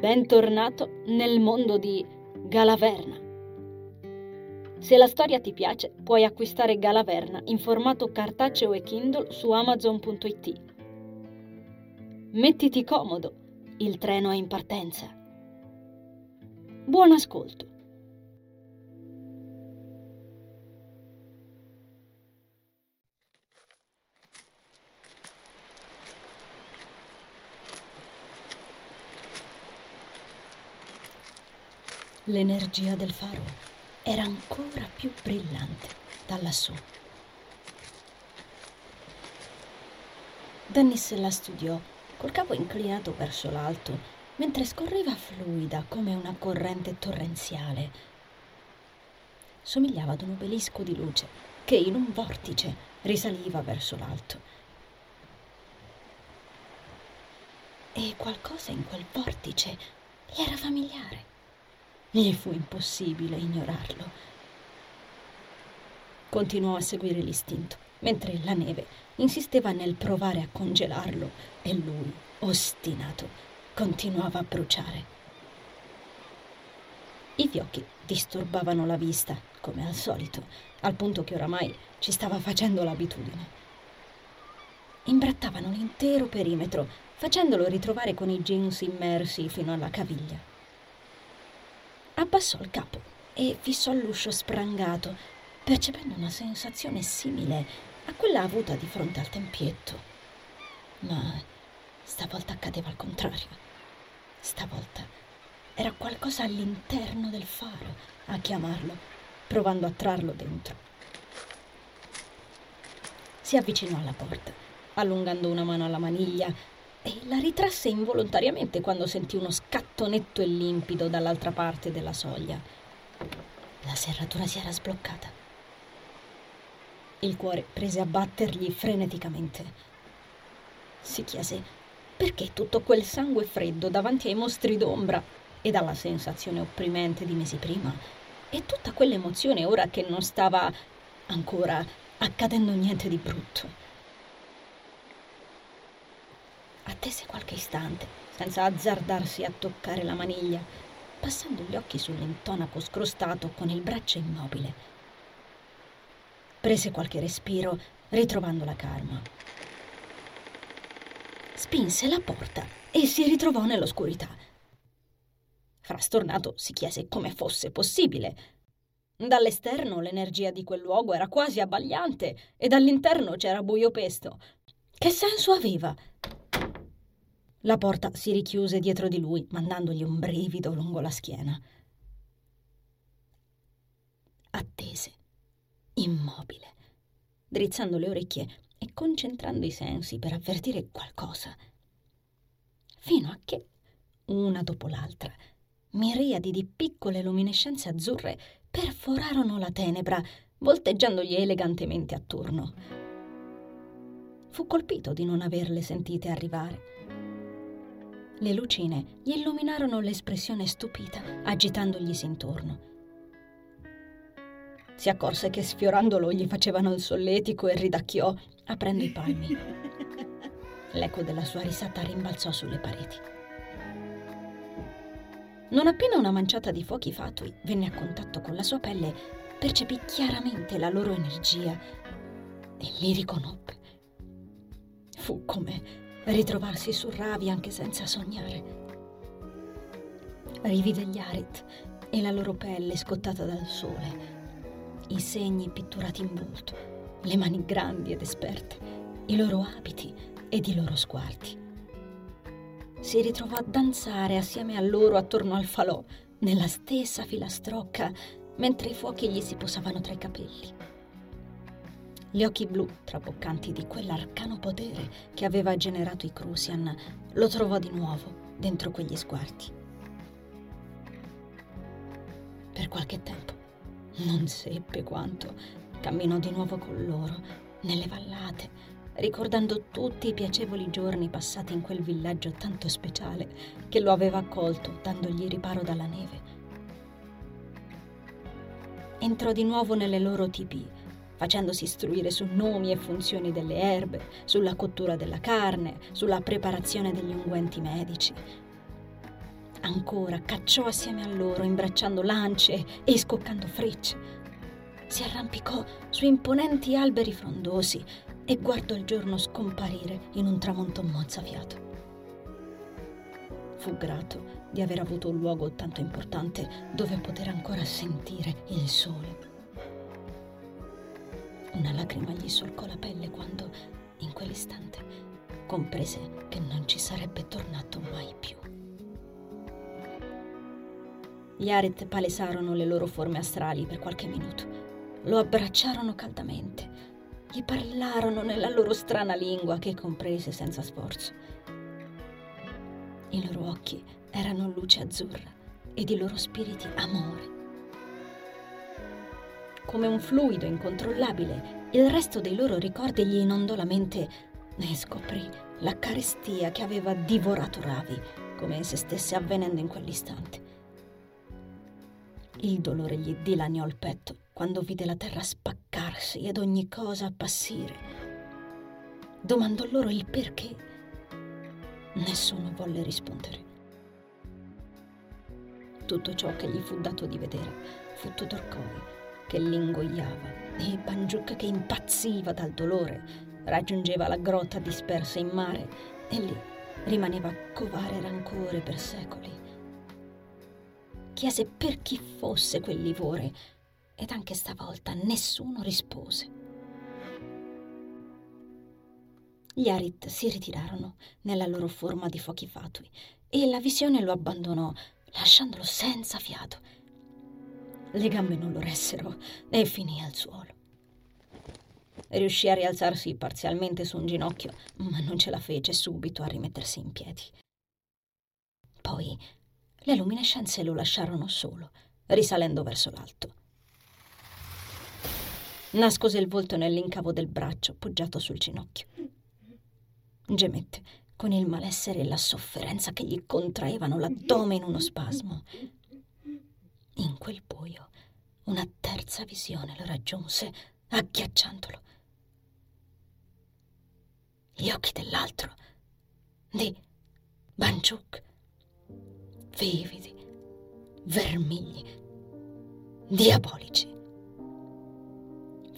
Bentornato nel mondo di Galaverna. Se la storia ti piace, puoi acquistare Galaverna in formato cartaceo e Kindle su amazon.it. Mettiti comodo, il treno è in partenza. Buon ascolto. L'energia del faro era ancora più brillante da lassù. Dennis la studiò col capo inclinato verso l'alto, mentre scorreva fluida come una corrente torrenziale. Somigliava ad un obelisco di luce che in un vortice risaliva verso l'alto. E qualcosa in quel vortice gli era familiare. Gli fu impossibile ignorarlo. Continuò a seguire l'istinto, mentre la neve insisteva nel provare a congelarlo e lui, ostinato, continuava a bruciare. I fiocchi disturbavano la vista, come al solito, al punto che oramai ci stava facendo l'abitudine. Imbrattavano l'intero perimetro, facendolo ritrovare con i jeans immersi fino alla caviglia. Abbassò il capo e fissò l'uscio sprangato, percependo una sensazione simile a quella avuta di fronte al tempietto. Ma stavolta accadeva al contrario. Stavolta era qualcosa all'interno del faro a chiamarlo, provando a trarlo dentro. Si avvicinò alla porta, allungando una mano alla maniglia e la ritrasse involontariamente quando sentì uno scatto netto e limpido dall'altra parte della soglia. La serratura si era sbloccata. Il cuore prese a battergli freneticamente. Si chiese perché tutto quel sangue freddo davanti ai mostri d'ombra e dalla sensazione opprimente di mesi prima e tutta quell'emozione ora che non stava ancora accadendo niente di brutto. Attese qualche istante, senza azzardarsi a toccare la maniglia, passando gli occhi sull'intonaco scrostato con il braccio immobile. Prese qualche respiro, ritrovando la calma. Spinse la porta e si ritrovò nell'oscurità. Frastornato si chiese come fosse possibile. Dall'esterno l'energia di quel luogo era quasi abbagliante e dall'interno c'era buio pesto. Che senso aveva? La porta si richiuse dietro di lui, mandandogli un brivido lungo la schiena. Attese, immobile, drizzando le orecchie e concentrando i sensi per avvertire qualcosa. Fino a che, una dopo l'altra, miriadi di piccole luminescenze azzurre perforarono la tenebra, volteggiandogli elegantemente attorno. Fu colpito di non averle sentite arrivare le lucine gli illuminarono l'espressione stupita, agitandoglisi intorno. Si accorse che sfiorandolo gli facevano il solletico e ridacchiò, aprendo i palmi. L'eco della sua risata rimbalzò sulle pareti. Non appena una manciata di fuochi fatui venne a contatto con la sua pelle, percepì chiaramente la loro energia e li riconobbe. Fu come ritrovarsi su Ravi anche senza sognare. Rivide gli Arit e la loro pelle scottata dal sole, i segni pitturati in volto, le mani grandi ed esperte, i loro abiti ed i loro sguardi. Si ritrovò a danzare assieme a loro attorno al falò, nella stessa filastrocca, mentre i fuochi gli si posavano tra i capelli. Gli occhi blu, traboccanti di quell'arcano potere che aveva generato i Crucian, lo trovò di nuovo dentro quegli sguardi. Per qualche tempo, non seppe quanto, camminò di nuovo con loro, nelle vallate, ricordando tutti i piacevoli giorni passati in quel villaggio tanto speciale che lo aveva accolto, dandogli riparo dalla neve. Entrò di nuovo nelle loro tipi facendosi istruire su nomi e funzioni delle erbe, sulla cottura della carne, sulla preparazione degli unguenti medici. Ancora cacciò assieme a loro, imbracciando lance e scoccando frecce. Si arrampicò su imponenti alberi frondosi e guardò il giorno scomparire in un tramonto mozzafiato. Fu grato di aver avuto un luogo tanto importante dove poter ancora sentire il sole. Una lacrima gli solcò la pelle quando, in quell'istante, comprese che non ci sarebbe tornato mai più. Gli Aret palesarono le loro forme astrali per qualche minuto. Lo abbracciarono caldamente. Gli parlarono nella loro strana lingua che comprese senza sforzo. I loro occhi erano luce azzurra ed i loro spiriti amore. Come un fluido incontrollabile, il resto dei loro ricordi gli inondò la mente ne scoprì la carestia che aveva divorato Ravi, come se stesse avvenendo in quell'istante. Il dolore gli dilaniò il petto quando vide la terra spaccarsi ed ogni cosa appassire. Domandò loro il perché. Nessuno volle rispondere. Tutto ciò che gli fu dato di vedere fu Tudorkoi che l'ingoiava e Banjuk che impazziva dal dolore raggiungeva la grotta dispersa in mare e lì rimaneva a covare rancore per secoli. Chiese per chi fosse quel livore ed anche stavolta nessuno rispose. Gli Arit si ritirarono nella loro forma di fuochi fatui e la visione lo abbandonò, lasciandolo senza fiato. Le gambe non lo ressero e finì al suolo. Riuscì a rialzarsi parzialmente su un ginocchio, ma non ce la fece subito a rimettersi in piedi. Poi le luminescenze lo lasciarono solo, risalendo verso l'alto. Nascose il volto nell'incavo del braccio poggiato sul ginocchio. Gemette con il malessere e la sofferenza che gli contraevano l'addome in uno spasmo. In quel buio una terza visione lo raggiunse, agghiacciandolo gli occhi dell'altro, di Banchuk, vividi, vermigli, diabolici.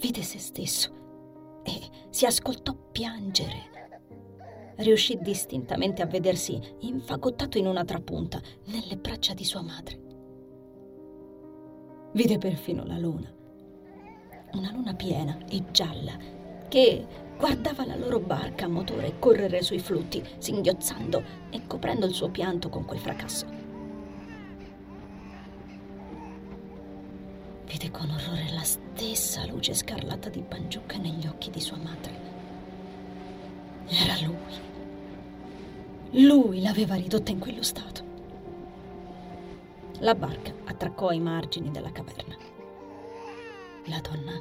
Vide se stesso e si ascoltò piangere. Riuscì distintamente a vedersi infagottato in una trapunta nelle braccia di sua madre. Vide perfino la luna, una luna piena e gialla che guardava la loro barca a motore correre sui flutti, singhiozzando e coprendo il suo pianto con quel fracasso. Vide con orrore la stessa luce scarlatta di Bangiucca negli occhi di sua madre. Era lui. Lui l'aveva ridotta in quello stato. La barca attraccò ai margini della caverna. La donna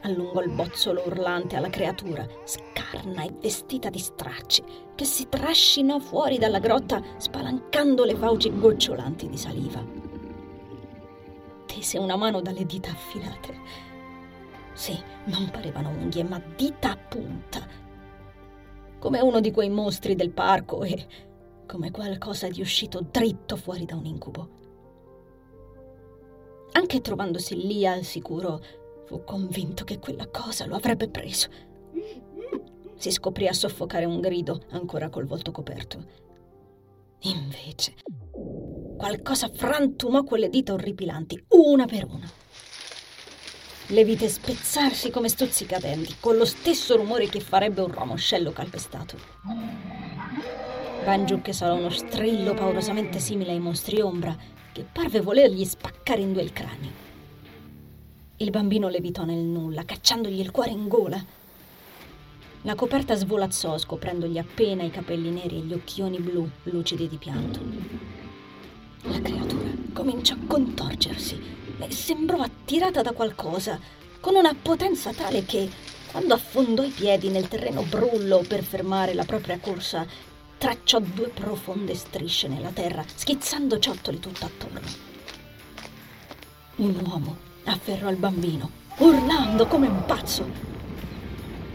allungò il bozzolo urlante alla creatura, scarna e vestita di stracci, che si trascinò fuori dalla grotta spalancando le fauci gocciolanti di saliva. Tese una mano dalle dita affilate. Sì, non parevano unghie, ma dita a punta. Come uno di quei mostri del parco e come qualcosa di uscito dritto fuori da un incubo. Anche trovandosi lì al sicuro, Fu convinto che quella cosa lo avrebbe preso. Si scoprì a soffocare un grido, ancora col volto coperto. Invece, qualcosa frantumò quelle dita orripilanti, una per una. Le vite spezzarsi come stuzzicadenti, con lo stesso rumore che farebbe un ramoscello calpestato. Banjuk esalò uno strillo paurosamente simile ai mostri ombra, che parve volergli spaccare in due il cranio. Il bambino levitò nel nulla, cacciandogli il cuore in gola. La coperta svolazzò, scoprendogli appena i capelli neri e gli occhioni blu lucidi di pianto. La creatura cominciò a contorgersi e sembrò attirata da qualcosa, con una potenza tale che, quando affondò i piedi nel terreno brullo per fermare la propria corsa, tracciò due profonde strisce nella terra, schizzando ciottoli tutto attorno. Un uomo afferrò il bambino, urlando come un pazzo.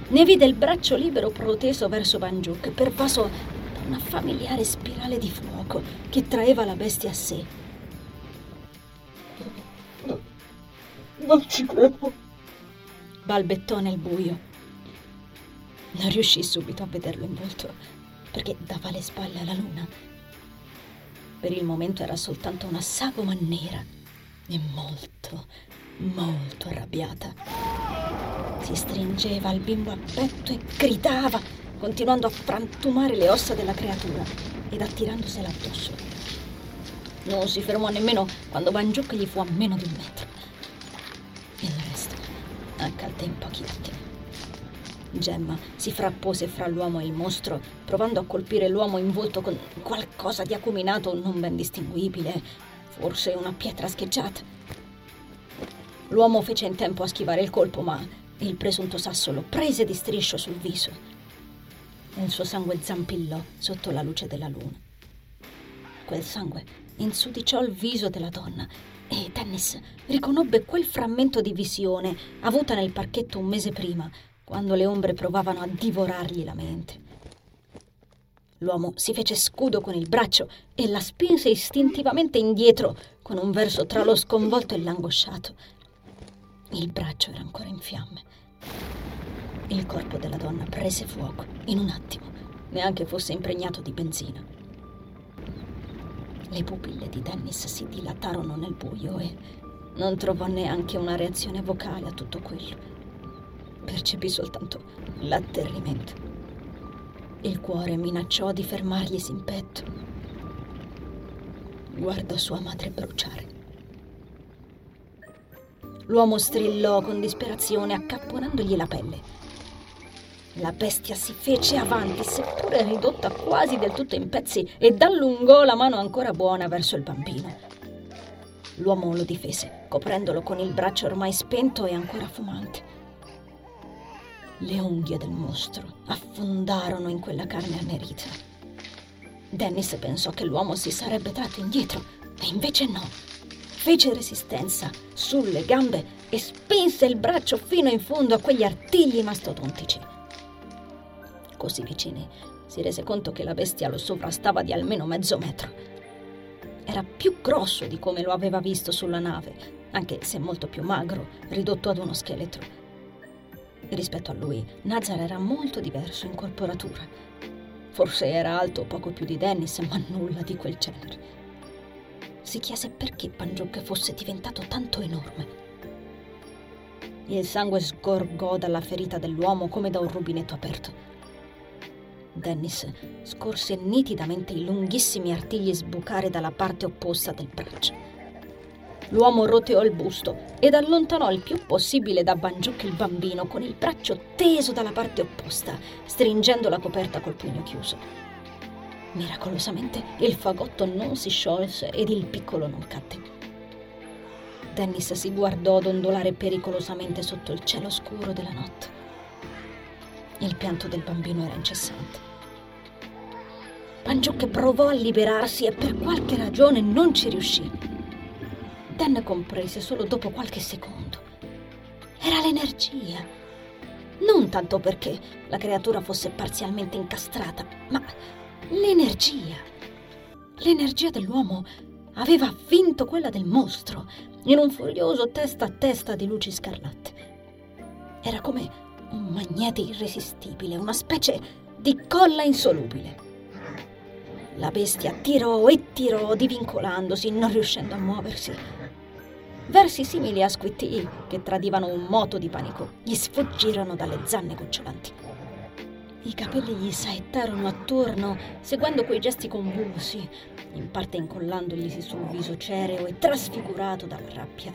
Ne vide il braccio libero proteso verso Banjuk, pervaso da una familiare spirale di fuoco che traeva la bestia a sé. No, non ci credo. Balbettò nel buio. Non riuscì subito a vederlo in volto perché dava le spalle alla luna. Per il momento era soltanto una sagoma nera e molto, molto arrabbiata. Si stringeva al bimbo al petto e gridava, continuando a frantumare le ossa della creatura ed attirandosela addosso. Non si fermò nemmeno quando Banjuk gli fu a meno di un metro. Il resto accadde in pochi attimi. Gemma si frappose fra l'uomo e il mostro, provando a colpire l'uomo in volto con qualcosa di acuminato non ben distinguibile, forse una pietra scheggiata. L'uomo fece in tempo a schivare il colpo, ma il presunto sasso lo prese di striscio sul viso. Il suo sangue zampillò sotto la luce della luna. Quel sangue insudiciò il viso della donna e Dennis riconobbe quel frammento di visione avuta nel parchetto un mese prima, quando le ombre provavano a divorargli la mente. L'uomo si fece scudo con il braccio e la spinse istintivamente indietro, con un verso tra lo sconvolto e l'angosciato. Il braccio era ancora in fiamme. Il corpo della donna prese fuoco in un attimo, neanche fosse impregnato di benzina. Le pupille di Dennis si dilatarono nel buio e non trovò neanche una reazione vocale a tutto quello. Percepì soltanto l'atterrimento il cuore minacciò di fermarglisi in petto. Guardò sua madre bruciare. L'uomo strillò con disperazione, accapponandogli la pelle. La bestia si fece avanti, seppure ridotta quasi del tutto in pezzi, ed allungò la mano ancora buona verso il bambino. L'uomo lo difese, coprendolo con il braccio ormai spento e ancora fumante. Le unghie del mostro affondarono in quella carne annerita. Dennis pensò che l'uomo si sarebbe tratto indietro, e invece no. Fece resistenza sulle gambe e spinse il braccio fino in fondo a quegli artigli mastodontici. Così vicini si rese conto che la bestia lo sovrastava di almeno mezzo metro. Era più grosso di come lo aveva visto sulla nave, anche se molto più magro, ridotto ad uno scheletro. Rispetto a lui, Nazar era molto diverso in corporatura. Forse era alto poco più di Dennis, ma nulla di quel genere. Si chiese perché Panjuk fosse diventato tanto enorme. Il sangue sgorgò dalla ferita dell'uomo come da un rubinetto aperto. Dennis scorse nitidamente i lunghissimi artigli sbucare dalla parte opposta del braccio. L'uomo roteò il busto ed allontanò il più possibile da Banjuk il bambino con il braccio teso dalla parte opposta, stringendo la coperta col pugno chiuso. Miracolosamente il fagotto non si sciolse ed il piccolo non cadde. Dennis si guardò dondolare pericolosamente sotto il cielo scuro della notte. Il pianto del bambino era incessante. Banjuk provò a liberarsi e per qualche ragione non ci riuscì. Dan comprese solo dopo qualche secondo. Era l'energia. Non tanto perché la creatura fosse parzialmente incastrata, ma l'energia. L'energia dell'uomo aveva vinto quella del mostro in un furioso testa a testa di luci scarlatte. Era come un magnete irresistibile, una specie di colla insolubile. La bestia tirò e tirò, divincolandosi, non riuscendo a muoversi. Versi simili a squittii che tradivano un moto di panico gli sfuggirono dalle zanne gocciolanti. I capelli gli saettarono attorno, seguendo quei gesti convulsi, in parte incollandoglisi sul viso cereo e trasfigurato dalla rabbia.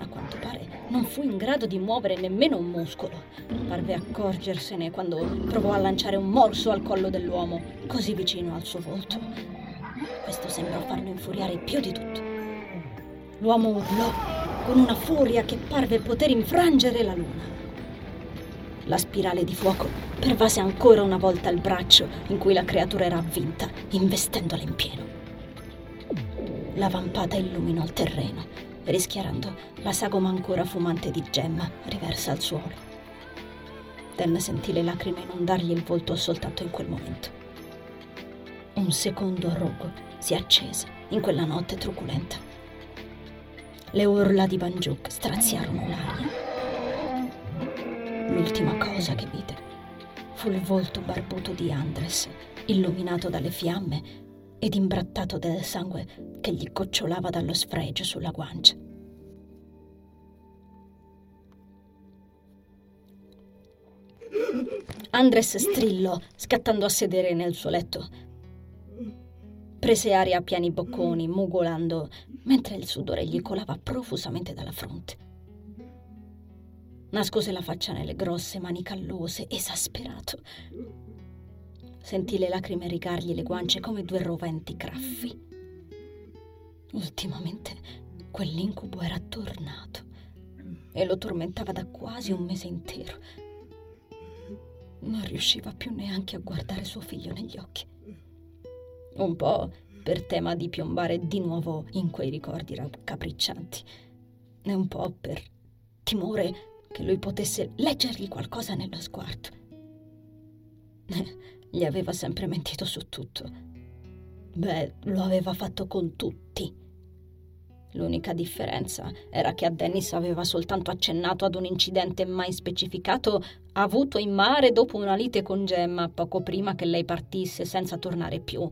A quanto pare non fu in grado di muovere nemmeno un muscolo. Parve accorgersene quando provò a lanciare un morso al collo dell'uomo, così vicino al suo volto. Questo sembrò farlo infuriare più di tutto. L'uomo urlò con una furia che parve poter infrangere la luna. La spirale di fuoco pervase ancora una volta il braccio in cui la creatura era avvinta, investendola in pieno. La vampata illuminò il terreno, rischiarando la sagoma ancora fumante di gemma riversa al suolo. Dan sentì le lacrime inondargli il volto soltanto in quel momento. Un secondo rogo si accese in quella notte truculenta. Le urla di Banjuk straziarono l'aria. L'ultima cosa che vide fu il volto barbuto di Andres, illuminato dalle fiamme ed imbrattato del sangue che gli gocciolava dallo sfregio sulla guancia. Andres strillò, scattando a sedere nel suo letto. Prese aria a piani bocconi, mugolando, mentre il sudore gli colava profusamente dalla fronte. Nascose la faccia nelle grosse mani callose, esasperato. Sentì le lacrime rigargli le guance come due roventi graffi. Ultimamente quell'incubo era tornato e lo tormentava da quasi un mese intero non riusciva più neanche a guardare suo figlio negli occhi. Un po' per tema di piombare di nuovo in quei ricordi raccapriccianti, e un po' per timore che lui potesse leggergli qualcosa nello sguardo. Gli aveva sempre mentito su tutto. Beh, lo aveva fatto con tutti. L'unica differenza era che a Dennis aveva soltanto accennato ad un incidente mai specificato avuto in mare dopo una lite con Gemma poco prima che lei partisse senza tornare più,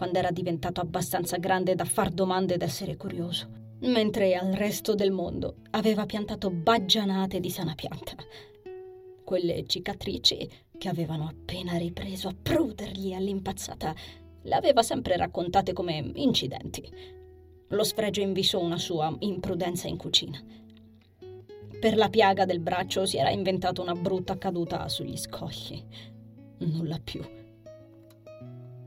quando era diventato abbastanza grande da far domande ed essere curioso, mentre al resto del mondo aveva piantato baggianate di sana pianta. Quelle cicatrici che avevano appena ripreso a prudergli all'impazzata le aveva sempre raccontate come incidenti lo sfregio invisò una sua imprudenza in cucina. Per la piaga del braccio si era inventato una brutta caduta sugli scogli. Nulla più.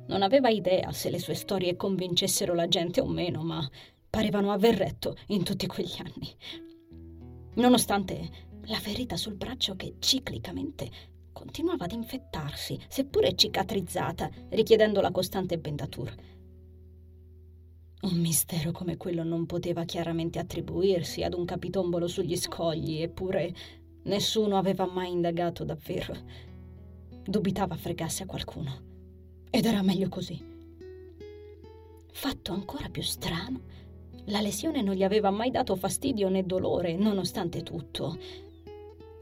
Non aveva idea se le sue storie convincessero la gente o meno, ma parevano aver retto in tutti quegli anni. Nonostante la ferita sul braccio che ciclicamente continuava ad infettarsi, seppure cicatrizzata, richiedendo la costante bendatura. Un mistero come quello non poteva chiaramente attribuirsi ad un capitombolo sugli scogli, eppure nessuno aveva mai indagato davvero. Dubitava fregasse a qualcuno. Ed era meglio così. Fatto ancora più strano, la lesione non gli aveva mai dato fastidio né dolore, nonostante tutto.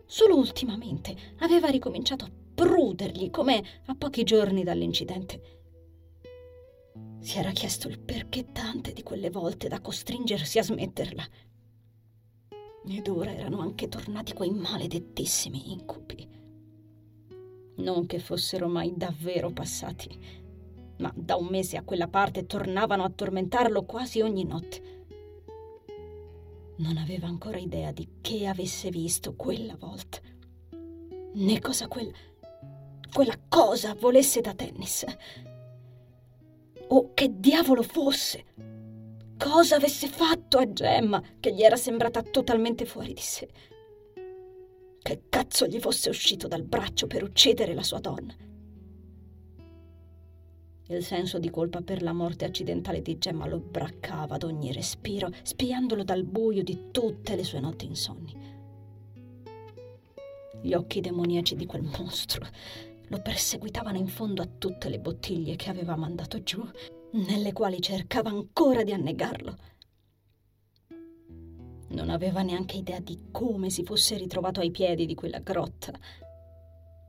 Solo ultimamente aveva ricominciato a prudergli, come a pochi giorni dall'incidente. Si era chiesto il perché tante di quelle volte da costringersi a smetterla. Ed ora erano anche tornati quei maledettissimi incubi. Non che fossero mai davvero passati, ma da un mese a quella parte tornavano a tormentarlo quasi ogni notte. Non aveva ancora idea di che avesse visto quella volta, né cosa quel... quella cosa volesse da tennis o che diavolo fosse. Cosa avesse fatto a Gemma che gli era sembrata totalmente fuori di sé. Che cazzo gli fosse uscito dal braccio per uccidere la sua donna. Il senso di colpa per la morte accidentale di Gemma lo braccava ad ogni respiro, spiandolo dal buio di tutte le sue notti insonni. Gli occhi demoniaci di quel mostro lo perseguitavano in fondo a tutte le bottiglie che aveva mandato giù, nelle quali cercava ancora di annegarlo. Non aveva neanche idea di come si fosse ritrovato ai piedi di quella grotta.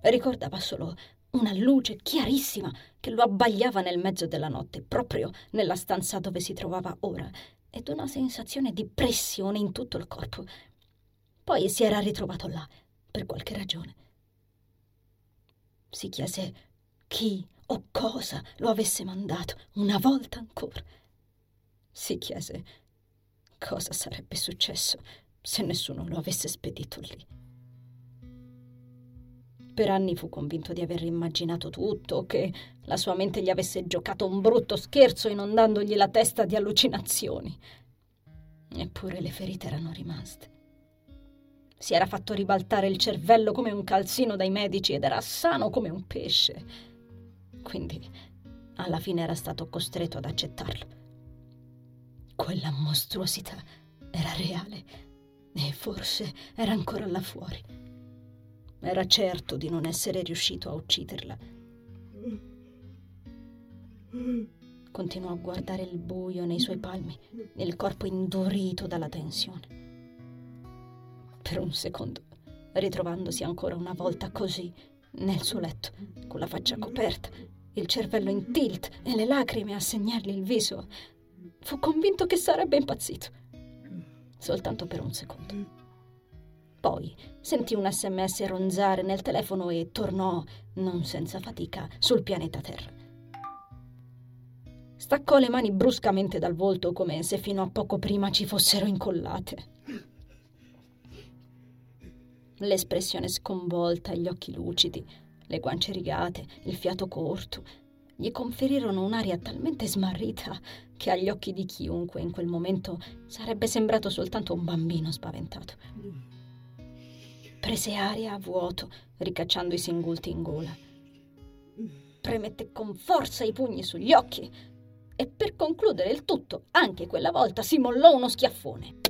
Ricordava solo una luce chiarissima che lo abbagliava nel mezzo della notte, proprio nella stanza dove si trovava ora, ed una sensazione di pressione in tutto il corpo. Poi si era ritrovato là, per qualche ragione si chiese chi o cosa lo avesse mandato una volta ancora. Si chiese cosa sarebbe successo se nessuno lo avesse spedito lì. Per anni fu convinto di aver immaginato tutto, che la sua mente gli avesse giocato un brutto scherzo inondandogli la testa di allucinazioni. Eppure le ferite erano rimaste. Si era fatto ribaltare il cervello come un calzino dai medici ed era sano come un pesce. Quindi alla fine era stato costretto ad accettarlo. Quella mostruosità era reale e forse era ancora là fuori. Era certo di non essere riuscito a ucciderla. Continuò a guardare il buio nei suoi palmi, il corpo indurito dalla tensione. Per un secondo, ritrovandosi ancora una volta così, nel suo letto, con la faccia coperta, il cervello in tilt e le lacrime a segnargli il viso, fu convinto che sarebbe impazzito. Soltanto per un secondo. Poi sentì un sms ronzare nel telefono e tornò, non senza fatica, sul pianeta Terra. Staccò le mani bruscamente dal volto come se fino a poco prima ci fossero incollate. L'espressione sconvolta, gli occhi lucidi, le guance rigate, il fiato corto, gli conferirono un'aria talmente smarrita che agli occhi di chiunque in quel momento sarebbe sembrato soltanto un bambino spaventato. Prese aria a vuoto, ricacciando i singulti in gola. Premette con forza i pugni sugli occhi e per concludere il tutto, anche quella volta si mollò uno schiaffone.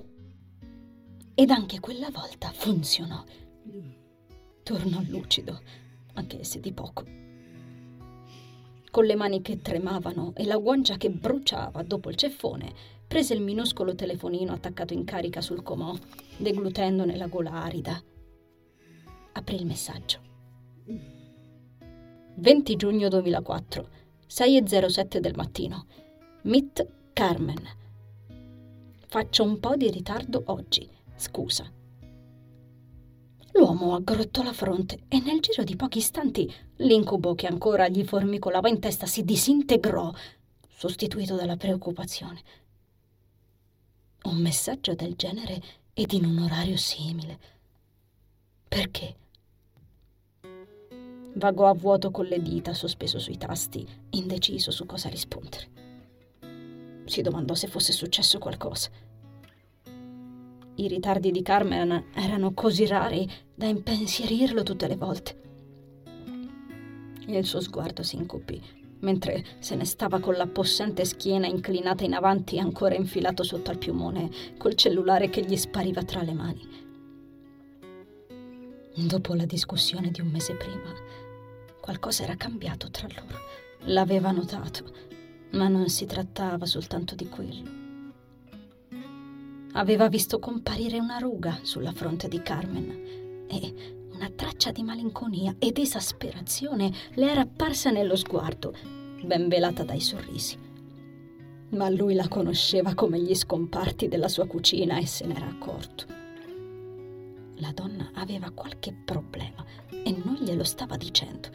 Ed anche quella volta funzionò. Tornò lucido, anche se di poco. Con le mani che tremavano e la guancia che bruciava dopo il ceffone, prese il minuscolo telefonino attaccato in carica sul comò, deglutendone la gola arida. Aprì il messaggio. 20 giugno 2004 6.07 del mattino. Meet Carmen. Faccio un po' di ritardo oggi, scusa. L'uomo aggrottò la fronte e nel giro di pochi istanti l'incubo che ancora gli formicolava in testa si disintegrò, sostituito dalla preoccupazione. Un messaggio del genere ed in un orario simile. Perché? Vagò a vuoto con le dita sospeso sui tasti, indeciso su cosa rispondere. Si domandò se fosse successo qualcosa. I ritardi di Carmen erano così rari da impensierirlo tutte le volte. Il suo sguardo si incupì, mentre se ne stava con la possente schiena inclinata in avanti ancora infilato sotto al piumone, col cellulare che gli spariva tra le mani. Dopo la discussione di un mese prima, qualcosa era cambiato tra loro. L'aveva notato, ma non si trattava soltanto di quello. Aveva visto comparire una ruga sulla fronte di Carmen e una traccia di malinconia ed esasperazione le era apparsa nello sguardo, ben velata dai sorrisi. Ma lui la conosceva come gli scomparti della sua cucina e se n'era accorto la donna aveva qualche problema e non glielo stava dicendo.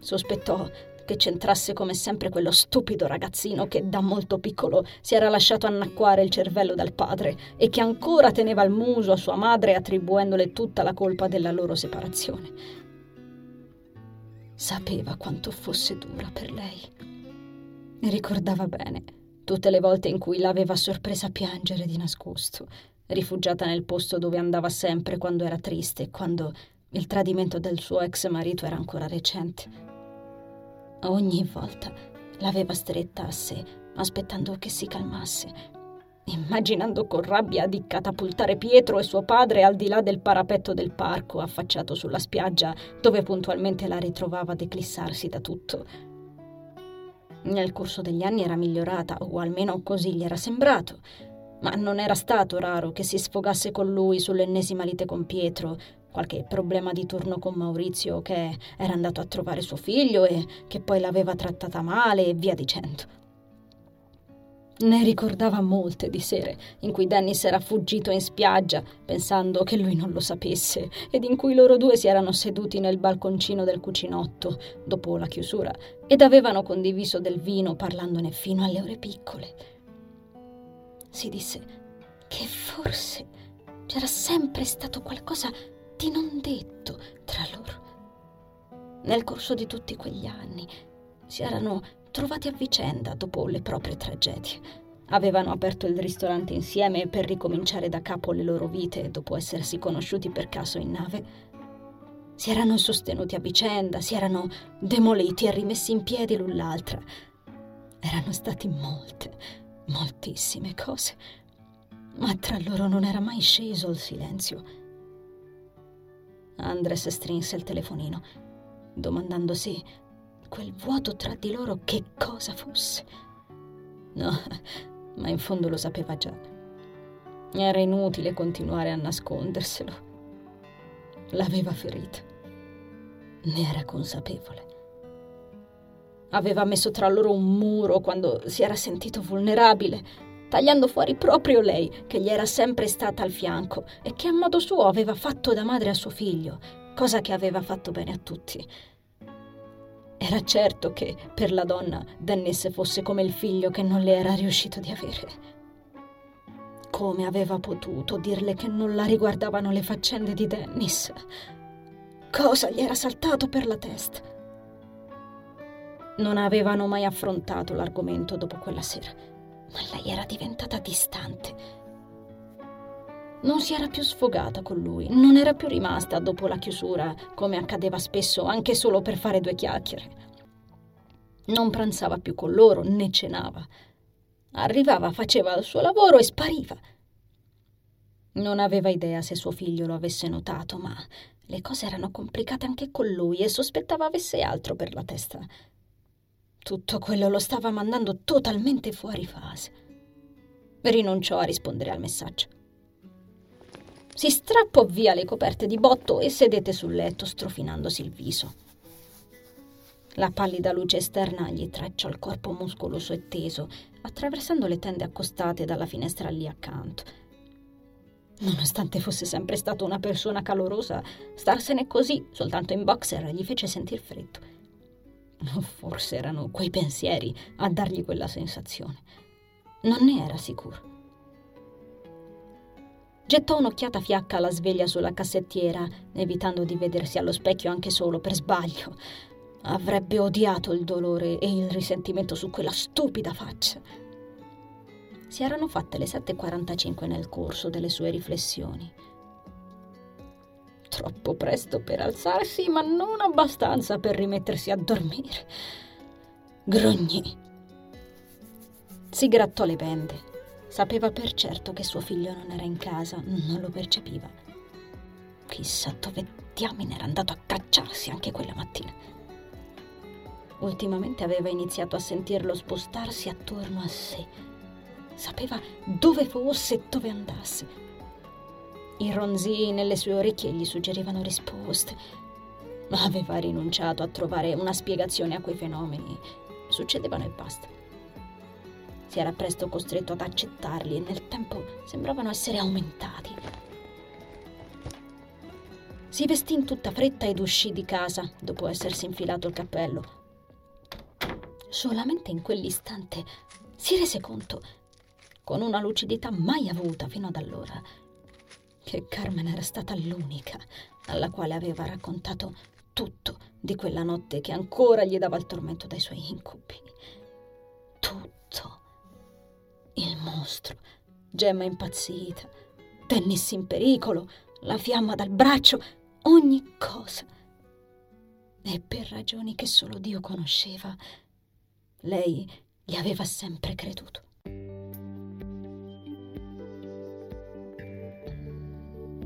Sospettò che c'entrasse come sempre quello stupido ragazzino che da molto piccolo si era lasciato annacquare il cervello dal padre e che ancora teneva il muso a sua madre attribuendole tutta la colpa della loro separazione. Sapeva quanto fosse dura per lei. Ricordava bene tutte le volte in cui l'aveva sorpresa a piangere di nascosto rifugiata nel posto dove andava sempre quando era triste, quando il tradimento del suo ex marito era ancora recente. Ogni volta l'aveva stretta a sé, aspettando che si calmasse, immaginando con rabbia di catapultare Pietro e suo padre al di là del parapetto del parco affacciato sulla spiaggia, dove puntualmente la ritrovava ad eclissarsi da tutto. Nel corso degli anni era migliorata, o almeno così gli era sembrato, ma non era stato raro che si sfogasse con lui sull'ennesima lite con Pietro, qualche problema di turno con Maurizio che era andato a trovare suo figlio e che poi l'aveva trattata male e via dicendo. Ne ricordava molte di sere in cui Dennis era fuggito in spiaggia pensando che lui non lo sapesse ed in cui loro due si erano seduti nel balconcino del cucinotto dopo la chiusura ed avevano condiviso del vino parlandone fino alle ore piccole si disse che forse c'era sempre stato qualcosa di non detto tra loro. Nel corso di tutti quegli anni si erano trovati a vicenda dopo le proprie tragedie. Avevano aperto il ristorante insieme per ricominciare da capo le loro vite dopo essersi conosciuti per caso in nave. Si erano sostenuti a vicenda, si erano demoliti e rimessi in piedi l'un l'altra. Erano stati molte, moltissime cose, ma tra loro non era mai sceso il silenzio. Andres strinse il telefonino, domandandosi quel vuoto tra di loro che cosa fosse. No, ma in fondo lo sapeva già. Era inutile continuare a nasconderselo. L'aveva ferita. Ne era consapevole. Aveva messo tra loro un muro quando si era sentito vulnerabile, tagliando fuori proprio lei, che gli era sempre stata al fianco e che a modo suo aveva fatto da madre a suo figlio, cosa che aveva fatto bene a tutti. Era certo che per la donna Dennis fosse come il figlio che non le era riuscito di avere. Come aveva potuto dirle che non la riguardavano le faccende di Dennis? Cosa gli era saltato per la testa? Non avevano mai affrontato l'argomento dopo quella sera, ma lei era diventata distante. Non si era più sfogata con lui, non era più rimasta dopo la chiusura, come accadeva spesso, anche solo per fare due chiacchiere. Non pranzava più con loro, né cenava. Arrivava, faceva il suo lavoro e spariva. Non aveva idea se suo figlio lo avesse notato, ma le cose erano complicate anche con lui e sospettava avesse altro per la testa. Tutto quello lo stava mandando totalmente fuori fase. Rinunciò a rispondere al messaggio. Si strappò via le coperte di botto e sedette sul letto, strofinandosi il viso. La pallida luce esterna gli tracciò il corpo muscoloso e teso, attraversando le tende accostate dalla finestra lì accanto. Nonostante fosse sempre stata una persona calorosa, starsene così, soltanto in boxer, gli fece sentir freddo. Forse erano quei pensieri a dargli quella sensazione. Non ne era sicuro. Gettò un'occhiata fiacca alla sveglia sulla cassettiera, evitando di vedersi allo specchio anche solo per sbaglio. Avrebbe odiato il dolore e il risentimento su quella stupida faccia. Si erano fatte le 7.45 nel corso delle sue riflessioni. Troppo presto per alzarsi, ma non abbastanza per rimettersi a dormire. Grugnì. Si grattò le bende. Sapeva per certo che suo figlio non era in casa, non lo percepiva. Chissà dove diamine era andato a cacciarsi anche quella mattina. Ultimamente aveva iniziato a sentirlo spostarsi attorno a sé. Sapeva dove fosse e dove andasse. I ronzii nelle sue orecchie gli suggerivano risposte, ma aveva rinunciato a trovare una spiegazione a quei fenomeni. Succedevano e basta. Si era presto costretto ad accettarli e nel tempo sembravano essere aumentati. Si vestì in tutta fretta ed uscì di casa dopo essersi infilato il cappello solamente in quell'istante si rese conto, con una lucidità mai avuta fino ad allora, che Carmen era stata l'unica alla quale aveva raccontato tutto di quella notte che ancora gli dava il tormento dai suoi incubi. Tutto. Il mostro, Gemma impazzita, Tennis in pericolo, la fiamma dal braccio, ogni cosa. E per ragioni che solo Dio conosceva, lei gli aveva sempre creduto.